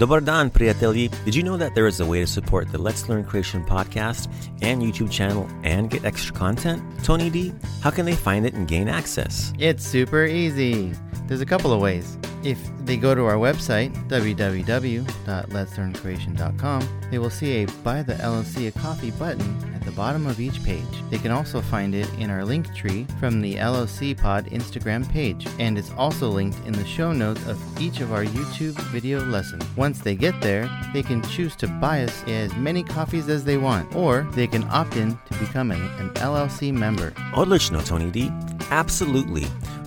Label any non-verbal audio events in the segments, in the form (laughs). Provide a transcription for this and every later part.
Dobar dan. Did you know that there is a way to support the Let's Learn Croatian podcast and YouTube channel and get extra content? Tony D, how can they find it and gain access? It's super easy. There's a couple of ways. If they go to our website, www.letslearncroatian.com, they will see a Buy the LLC a Coffee button at the bottom of each page. They can also find it in our link tree from the LOC Pod Instagram page, and it's also linked in the show notes of each of our YouTube video lessons. Once they get there, they can choose to buy us as many coffees as they want, or they can opt in to become an, LLC member. Tony D. Absolutely.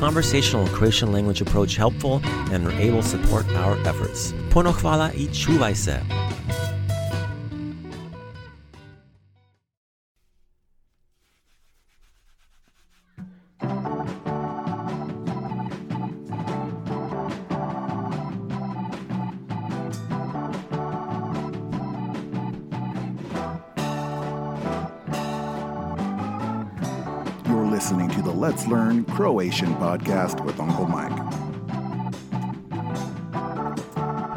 conversational Croatian language approach helpful and are able to support our efforts. Puno hvala i čuvaj se. Croatian podcast with Uncle Mike.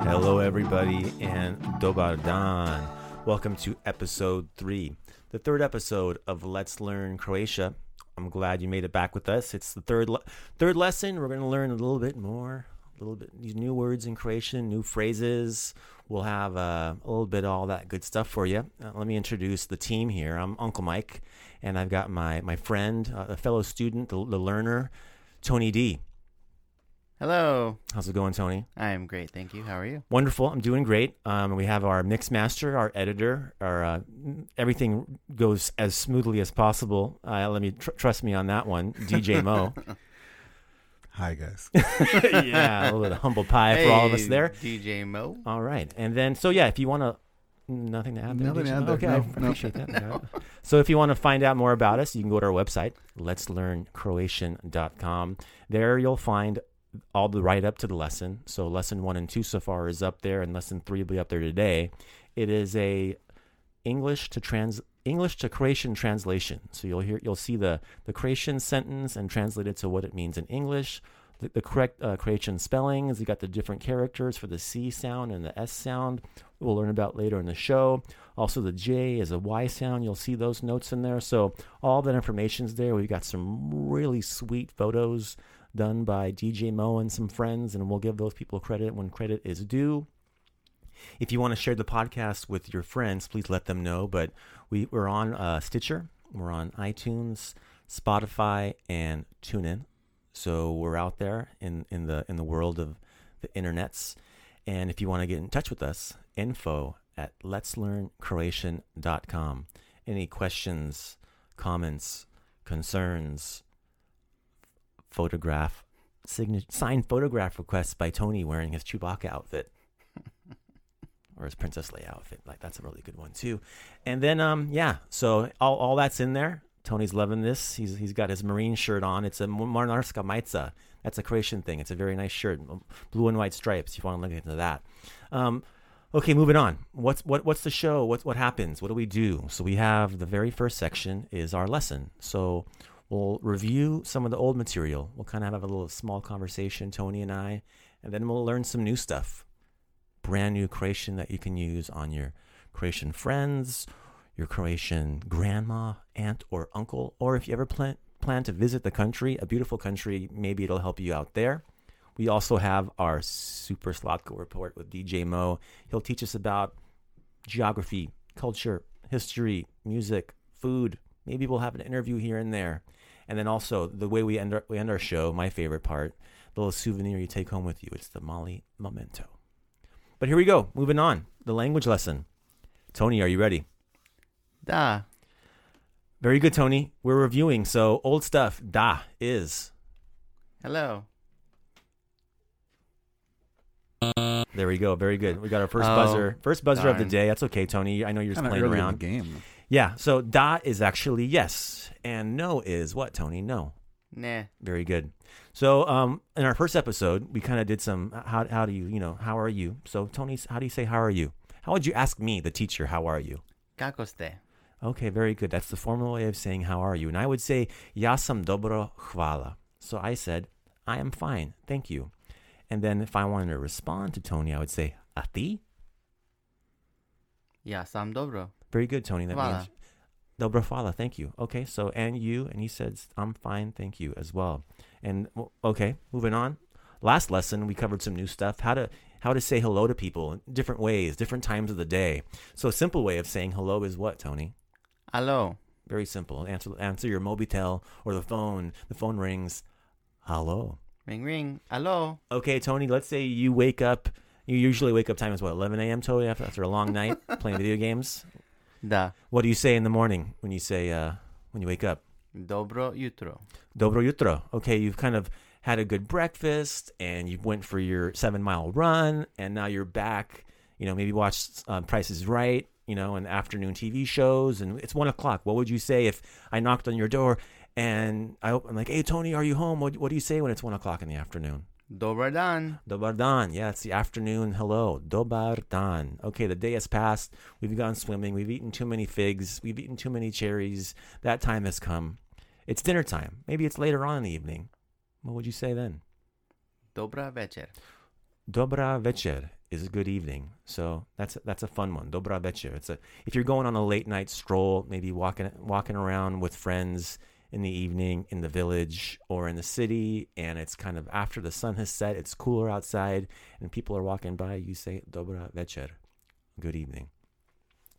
Hello, everybody, and Dobar Dan. Welcome to episode three, the third episode of Let's Learn Croatia. I'm glad you made it back with us. It's the third le- third lesson. We're going to learn a little bit more, a little bit these new words in Croatian, new phrases. We'll have uh, a little bit of all that good stuff for you. Uh, let me introduce the team here. I'm Uncle Mike, and I've got my my friend, uh, a fellow student, the, the learner, Tony D. Hello. How's it going, Tony? I am great, thank you. How are you? Wonderful. I'm doing great. Um, we have our mix master, our editor, our uh, everything goes as smoothly as possible. Uh, let me tr- trust me on that one, DJ Mo. (laughs) Hi, guys. (laughs) yeah, a little bit of humble pie for all of us there. DJ Mo. All right, and then so yeah, if you want to. Nothing to add. there, Nothing to DJ add there. Okay, No, I no. appreciate that. Yeah. So if you want to find out more about us, you can go to our website, letslearncroatian.com. There you'll find all the write up to the lesson. So lesson one and two so far is up there, and lesson three will be up there today. It is a English to trans English to Croatian translation. So you'll hear you'll see the the Croatian sentence and translate it to what it means in English. The, the correct uh, Croatian spellings. You got the different characters for the C sound and the S sound. We'll learn about later in the show. Also, the J is a Y sound. You'll see those notes in there. So all that information's there. We've got some really sweet photos done by DJ Mo and some friends, and we'll give those people credit when credit is due. If you want to share the podcast with your friends, please let them know. But we, we're on uh, Stitcher, we're on iTunes, Spotify, and TuneIn. So we're out there in, in the in the world of the internets. And if you want to get in touch with us, info at letslearncroatian.com. Any questions, comments, concerns, photograph, sign photograph requests by Tony wearing his Chewbacca outfit or his Princess Leia outfit. Like that's a really good one too. And then um yeah, so all, all that's in there. Tony's loving this. He's he's got his marine shirt on. It's a Marnarska Majca. That's a Croatian thing. It's a very nice shirt, blue and white stripes. If you want to look into that. Um, okay, moving on. What's what what's the show? What what happens? What do we do? So we have the very first section is our lesson. So we'll review some of the old material. We'll kind of have a little small conversation, Tony and I, and then we'll learn some new stuff. Brand new Croatian that you can use on your Croatian friends, your Croatian grandma, aunt, or uncle, or if you ever plan, plan to visit the country, a beautiful country, maybe it'll help you out there. We also have our Super Slatko report with DJ Mo. He'll teach us about geography, culture, history, music, food. Maybe we'll have an interview here and there. And then also the way we end our, we end our show, my favorite part, the little souvenir you take home with you. It's the Mali Memento. But here we go. Moving on. The language lesson. Tony, are you ready? Da. Very good, Tony. We're reviewing. So old stuff. Da is. Hello. There we go. Very good. We got our first Oh, buzzer. First buzzer of the day. That's okay, Tony. I know you're just Kinda playing in around. the game. Yeah. So da is actually yes, and no is what, Tony? No. Nah. Very good. So um, in our first episode, we kind of did some how how do you you know how are you? So Tony, how do you say how are you? How would you ask me, the teacher, how are you? Kakoste. Okay, very good. That's the formal way of saying how are you. And I would say ja sam dobro, hvala. So I said I am fine, thank you. And then if I wanted to respond to Tony, I would say a ti. Ja sam dobro. Very good, Tony. That means dobro hvala. Thank you. Okay, so and you, and he said I'm fine, thank you as well. And okay, moving on. Last lesson we covered some new stuff. How to how to say hello to people in different ways, different times of the day. So a simple way of saying hello is what, Tony? Hello. Very simple. Answer answer your Mobitel or the phone. The phone rings. Hello. Ring ring. Hello. Okay, Tony. Let's say you wake up. You usually wake up time is what 11 a.m. Tony after after a long night playing video games. Da. What do you say in the morning when you say uh, when you wake up? Dobro jutro. Dobro jutro. Okay, you've kind of had a good breakfast and you went for your seven mile run, and now you're back. You know, maybe watched um, Price is Right. You know, and afternoon TV shows, and it's one o'clock. What would you say if I knocked on your door and I, I'm like, "Hey, Tony, are you home?" What, what do you say when it's one o'clock in the afternoon? Dobar dan. Dobar dan. Yeah, it's the afternoon. Hello. Dobar dan. Okay, the day has passed. We've gone swimming. We've eaten too many figs. We've eaten too many cherries. That time has come. It's dinner time. Maybe it's later on in the evening. What would you say then? Dobra večer. Dobra večer is a good evening. So that's that's a fun one. Dobra večer. It's a if you're going on a late night stroll, maybe walking walking around with friends in the evening in the village or in the city, and it's kind of after the sun has set, it's cooler outside, and people are walking by. You say Dobra večer, good evening.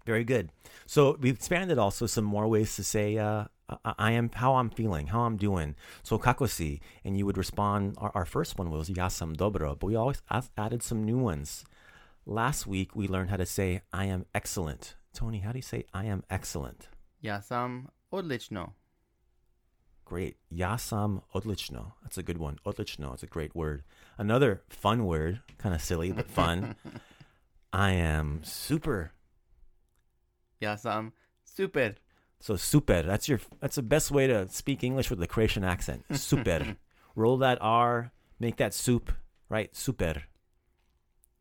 Very good. So we've expanded also some more ways to say uh, I, am how I'm feeling, how I'm doing. So kakosi, and you would respond. Our, our first one was yasam dobro, but we always added some new ones. Last week we learned how to say I am excellent. Tony, how do you say I am excellent? Ja sam odlično. Great. Ja sam odlično. That's a good one. Odlično. It's a great word. Another fun word, kind of silly but fun. (laughs) I am super. Ja sam super. So super. That's your. That's the best way to speak English with a Croatian accent. (laughs) Super. Roll that R. Make that soup. Right. Super.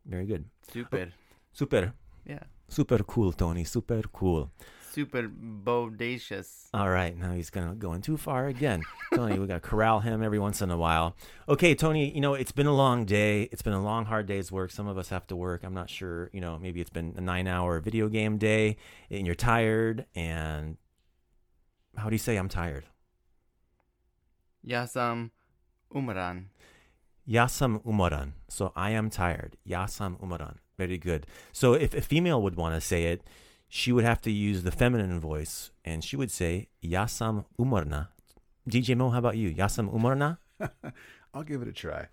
Very good. Super. Super. Yeah. Super cool, Tony. Super cool. Super bodacious. All right, now he's gonna going too far again. Tony, we gotta corral him every once in a while. Okay, Tony, you know it's been a long day. It's been a long, hard day's work. Some of us have to work. I'm not sure. You know, maybe it's been a nine-hour video game day, and you're tired. And how do you say I'm tired? Yasam umaran. Yasam umaran. So I am tired. Yasam umaran. Very good. So if a female would want to say it, she would have to use the feminine voice, and she would say Yasam umarna. DJ Mo, how about you? Yasam umarna. (laughs) I'll give it a try.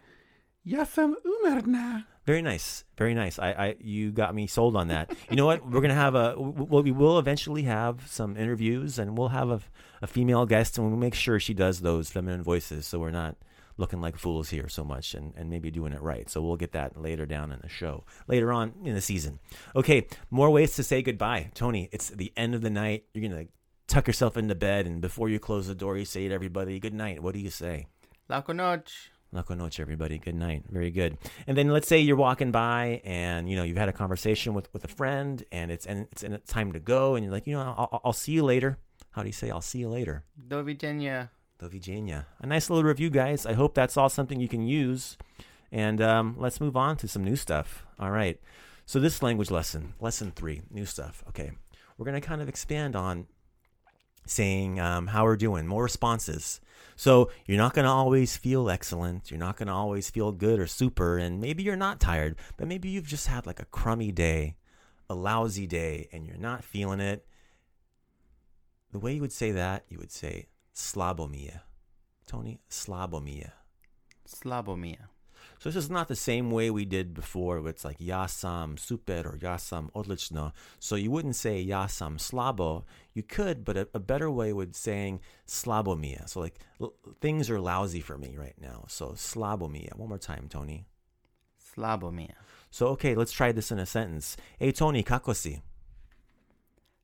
Yasam Umarna. Very nice, very nice. I, I, you got me sold on that. You know what? We're gonna have a, well, we will eventually have some interviews, and we'll have a, a female guest, and we'll make sure she does those feminine voices, so we're not looking like fools here so much, and, and maybe doing it right. So we'll get that later down in the show, later on in the season. Okay, more ways to say goodbye, Tony. It's the end of the night. You're gonna tuck yourself into bed, and before you close the door, you say to everybody, "Good night." What do you say? Laku noć. Lako noche, everybody. Good night. Very good. And then let's say you're walking by and you know you've had a conversation with, with a friend and it's and it's and it's time to go and you're like you know I'll, I'll- see you later. How do you say I'll see you later? Do widzenia. Do widzenia. A nice little review, guys. I hope that's all something you can use And um, let's move on to some new stuff. All right. So this language lesson, lesson three, new stuff. Okay, we're gonna kind of expand on saying um, how we're doing, more responses. So you're not gonna always feel excellent. You're not gonna always feel good or super, and maybe you're not tired, but maybe you've just had like a crummy day, a lousy day, and you're not feeling it. The way you would say that, you would say slabomia. Tony, slabomia. Slabomia. So this is not the same way we did before. Where it's like ja sam super or ja sam odlično. So you wouldn't say ja sam slabo. You could, but a, a better way would saying slabomia. So like l- things are lousy for me right now. So slabomia. One more time, Tony. Slabomia. So okay, let's try this in a sentence. Hey Tony, kakosi.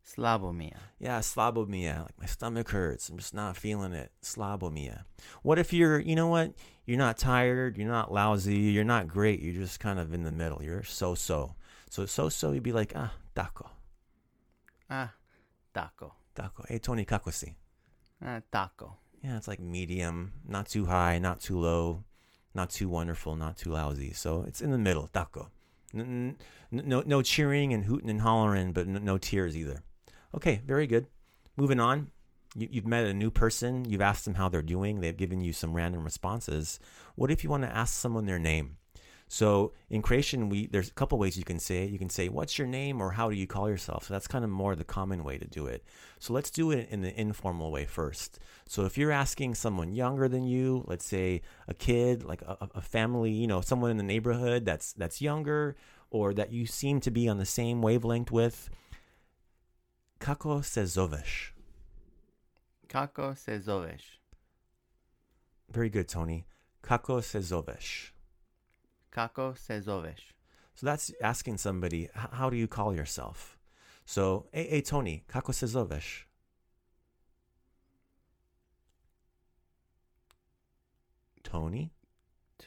Slabomia. Yeah, slabomia. Like my stomach hurts. I'm just not feeling it. Slabomia. What if you're, you know what? You're not tired. You're not lousy. You're not great. You're just kind of in the middle. You're so so. So so so. You'd be like, ah, taco, Ah, taco. taco. Hey Tony, kakosi. Ah, taco. Yeah, it's like medium, not too high, not too low, not too wonderful, not too lousy. So it's in the middle. Taco. N- n- no no cheering and hooting and hollering, but n- no tears either. Okay, very good. Moving on. You, you've met a new person. You've asked them how they're doing. They've given you some random responses. What if you want to ask someone their name? So in Croatian, we there's a couple ways you can say it. You can say, "What's your name?" or "How do you call yourself?" So that's kind of more the common way to do it. So let's do it in the informal way first. So if you're asking someone younger than you, let's say a kid, like a, a family, you know, someone in the neighborhood that's that's younger or that you seem to be on the same wavelength with, kako se zoveš? Kako se zoveš? Very good, Tony. Kako se zoveš? Kako se zoveš? So that's asking somebody, how do you call yourself? So, hey, hey Tony, kako se zoveš? Tony?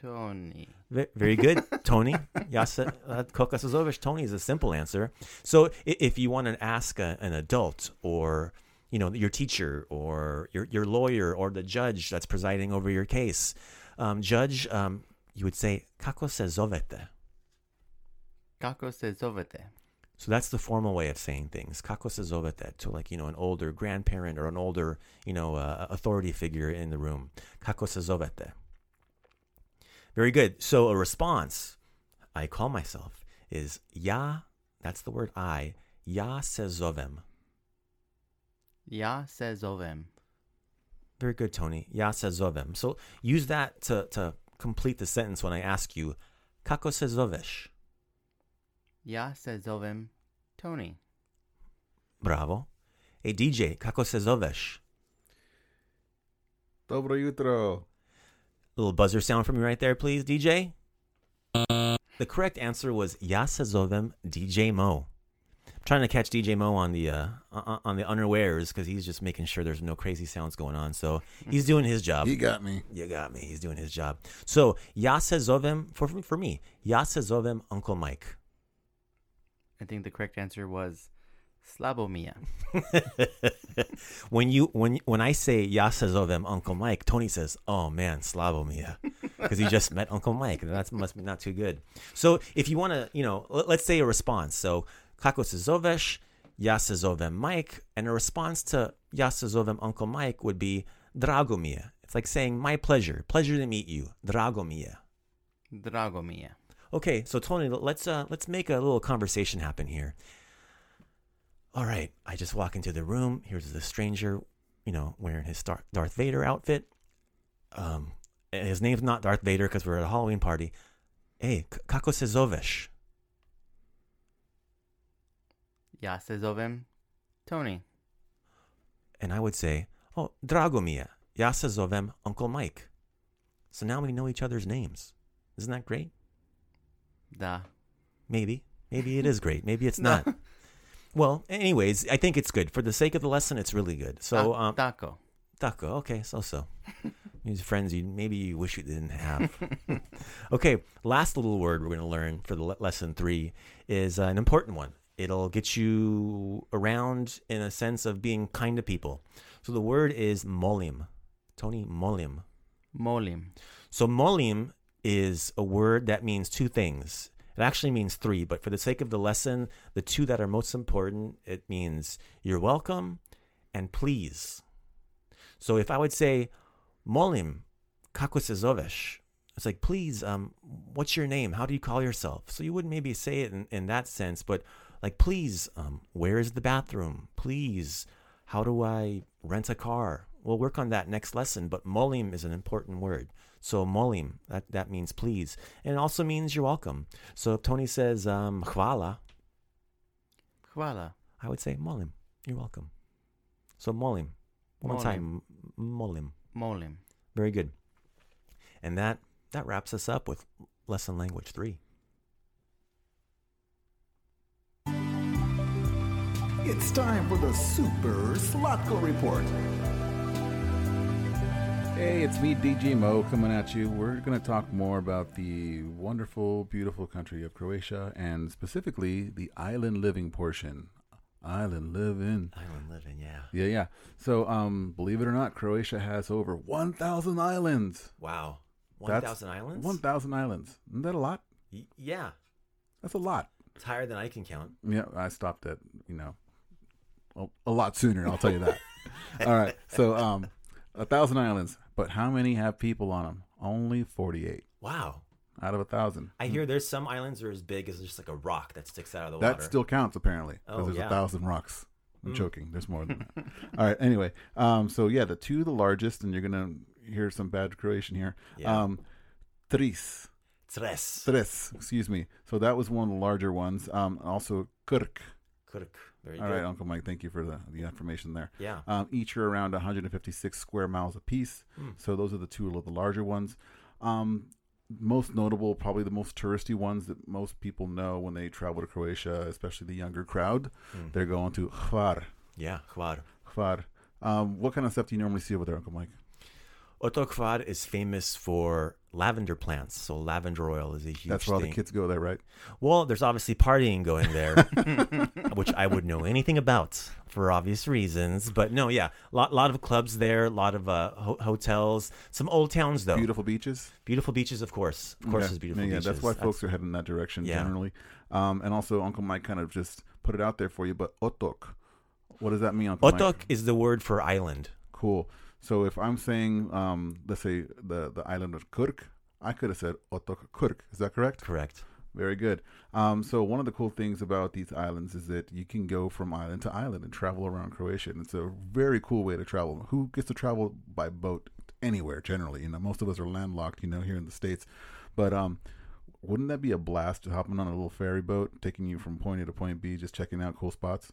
Tony. Ve- Very good, (laughs) Tony. Yes, uh, se zoveš? Tony is a simple answer. So, if you want to ask a, an adult or you know your teacher or your your lawyer or the judge that's presiding over your case, um, judge, um, you would say kako se zovete. Kako se zovete? So that's the formal way of saying things. Kako se zovete to like, you know, an older grandparent or an older, you know, uh, authority figure in the room. Kako se zovete. Very good. So a response, I call myself, is ja, that's the word I, ja se zovem. Ja se zovem. Very good, Tony. Ja se zovem. So use that to, to complete the sentence when I ask you, kako se zoveš? Ja se zovem Tony. Bravo. Hey DJ, kako se zoveš? Dobro jutro. Little buzzer sound from you right there, please, DJ. The correct answer was Ja se zovem DJ Mo. I'm trying to catch DJ Mo on the uh, on on the unawares because he's just making sure there's no crazy sounds going on. So he's doing his job. He got me. You got me. He's doing his job. So Ja se zovem for for me. Ja se zovem Uncle Mike. I think the correct answer was Slabomia. (laughs) when you when when I say se zovem Uncle Mike, Tony says, "Oh man, Slavomia," because he just met Uncle Mike. and That must be not too good. So if you want to, you know, let, us say a response. So kako se zoveš, Ja se zovem Mike, and a response to zovem Uncle Mike would be Dragomia. It's like saying my pleasure, pleasure to meet you, Dragomia. Dragomia. Okay, so Tony, let's uh let's make a little conversation happen here. All right, I just walk into the room. Here's the stranger, you know, wearing his Star- Darth Vader outfit. Um, his name's not Darth Vader because we're at a Halloween party. Hey, kako se zoveš? Ja se zovem Tony. And I would say, oh, Dragomia, ja se zovem Uncle Mike. So now we know each other's names. Isn't that great? Da. Maybe. Maybe it is great. Maybe it's (laughs) not. Well, anyways, I think it's good. For the sake of the lesson, it's really good. So, Ta- um, taco. taco. Okay, so so. (laughs) These friends you maybe you wish you didn't have. (laughs) okay, last little word we're going to learn for the le- lesson three is uh, an important one. It'll get you around in a sense of being kind to people. So the word is molim. Tony, molim. Molim. So molim is a word that means two things. It actually means three, but for the sake of the lesson, the two that are most important, it means you're welcome and please. So if I would say, Molim, zoveš? It's like, please, um, what's your name? How do you call yourself? So you wouldn't maybe say it in, in that sense, but like, please, um, where is the bathroom? Please, how do I rent a car? We'll work on that next lesson, but molim is an important word. So molim, that, that means please. And it also means you're welcome. So if Tony says um, hvala, Hvala. I would say molim, you're welcome. So molim, one more time, m- molim. Molim. Very good. And that that wraps us up with lesson language three. It's time for the Super Slatko Report. Hey, it's me, DJ Mo, coming at you. We're going to talk more about the wonderful, beautiful country of Croatia and specifically the island living portion. Island living. Island living, yeah. Yeah, yeah. So, um, believe it or not, Croatia has over 1,000 islands. Wow. Thousand islands? 1,000 islands. Isn't that a lot? Y- yeah. That's a lot. It's higher than I can count. Yeah, I stopped at, you know, a, a lot sooner, I'll tell you that. (laughs) All right. So, um, a thousand islands, but how many have people on them? Only 48 Wow. out of a thousand. I hear there's some islands that are as big as just like a rock that sticks out of the water. That water. still counts apparently because Oh, there's yeah. a thousand rocks. I'm Mm. joking. There's more than that. (laughs) All right. Anyway, um, so yeah, the two the largest, and you're gonna hear some bad Croatian here. Yeah. Um, Tris, Tres. Tres. Excuse me. So that was one of the larger ones. Um, also Krk. Kurk. Very All good. right, Uncle Mike. Thank you for the the information there. Yeah. Um, each are around 156 square miles apiece. Hmm. So those are the two of the larger ones. Um, most notable, probably the most touristy ones that most people know when they travel to Croatia, especially the younger crowd. Hmm. They're going to Hvar. Yeah. Hvar. Hvar. Um, what kind of stuff do you normally see over there, Uncle Mike? Otok Hvar is famous for lavender plants. So lavender oil is a huge That's where all the kids go there, right? Well, there's obviously partying going there, (laughs) which I would know anything about for obvious reasons. But no, yeah, a lot, lot of clubs there, a lot of uh, ho- hotels, some old towns though. Beautiful beaches. Beautiful beaches, of course. Of course, Okay. there's beautiful yeah, yeah, beaches. that's why folks are heading that direction Yeah. generally. Um, and also, Uncle Mike kind of just put it out there for you. But Otok, what does that mean, Uncle Mike? Otok is the word for island. Cool. So if I'm saying, um, let's say the the island of Kurk, I could have said Otok Kurk. Is that correct? Correct. Very good. Um, so one of the cool things about these islands is that you can go from island to island and travel around Croatia, and it's a very cool way to travel. Who gets to travel by boat anywhere? Generally, you know, most of us are landlocked, you know, here in the states. But um, wouldn't that be a blast to hopping on a little ferry boat, taking you from point A to point B, just checking out cool spots?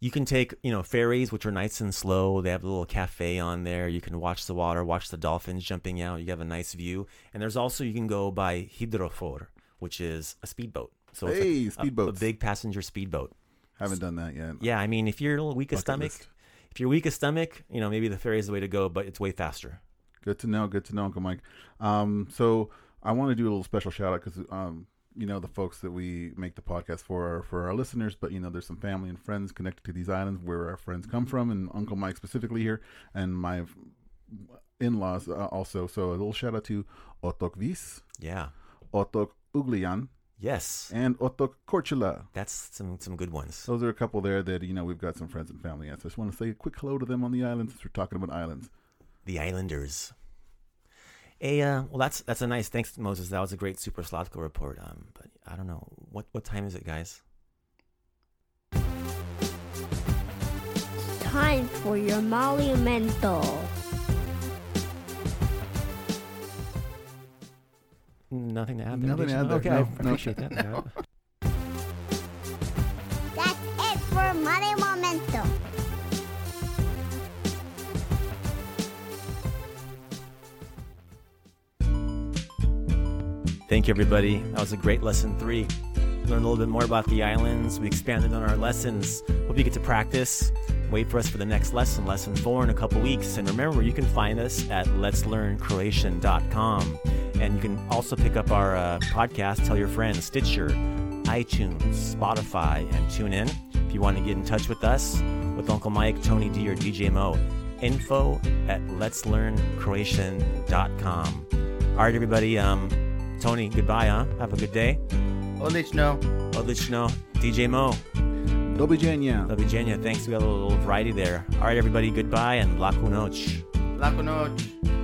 You can take, you know, ferries, which are nice and slow. They have a little cafe on there. You can watch the water, watch the dolphins jumping out. You have a nice view. And there's also, you can go by hydrofoil, which is a speedboat. So it's Hey, like a- a, big passenger speedboat. Haven't done that yet. Yeah, I mean, if you're a little weak of stomach, list. if you're weak of stomach, you know, maybe the ferry is the way to go, but it's way faster. Good to know. Good to know, Uncle Mike. Um, so I want to do a little special shout out because um, you know the folks that we make the podcast for are for our listeners, but you know there's some family and friends connected to these islands where our friends come from, and Uncle Mike specifically here, and my in-laws uh, also. So a little shout out to Otok Vis, Yeah. Otok Ugljan, Yes. and Otok Korčula. That's some some good ones. Those are a couple there that you know we've got some friends and family at. So I just want to say a quick hello to them on the islands. Since we're talking about islands. The Islanders. Hey, uh, well, that's that's a nice. Thanks, Moses. That was a great Super Slatko report. Um, but I don't know what what time is it, guys? Time for your monumental. Nothing to add. there, Nothing to add there. Okay, No, I no. appreciate that. (laughs) Thank you, everybody. That was a great lesson three. Learned a little bit more about the islands. We expanded on our lessons. Hope you get to practice. Wait for us for the next lesson, lesson four, in a couple weeks. And remember, you can find us at letslearncroatian.com. And you can also pick up our uh, podcast, Tell Your Friends, Stitcher, iTunes, Spotify, and tune in. If you want to get in touch with us, with Uncle Mike, Tony D, or DJ Mo, info at letslearncroatian.com. All right, everybody. Um, Tony, goodbye, huh? Have a good day. Odlično. Odlično. DJ Mo. Do widzenia. Thanks. We got a little, little variety there. All right, everybody. Goodbye and laku noc. Laku noć.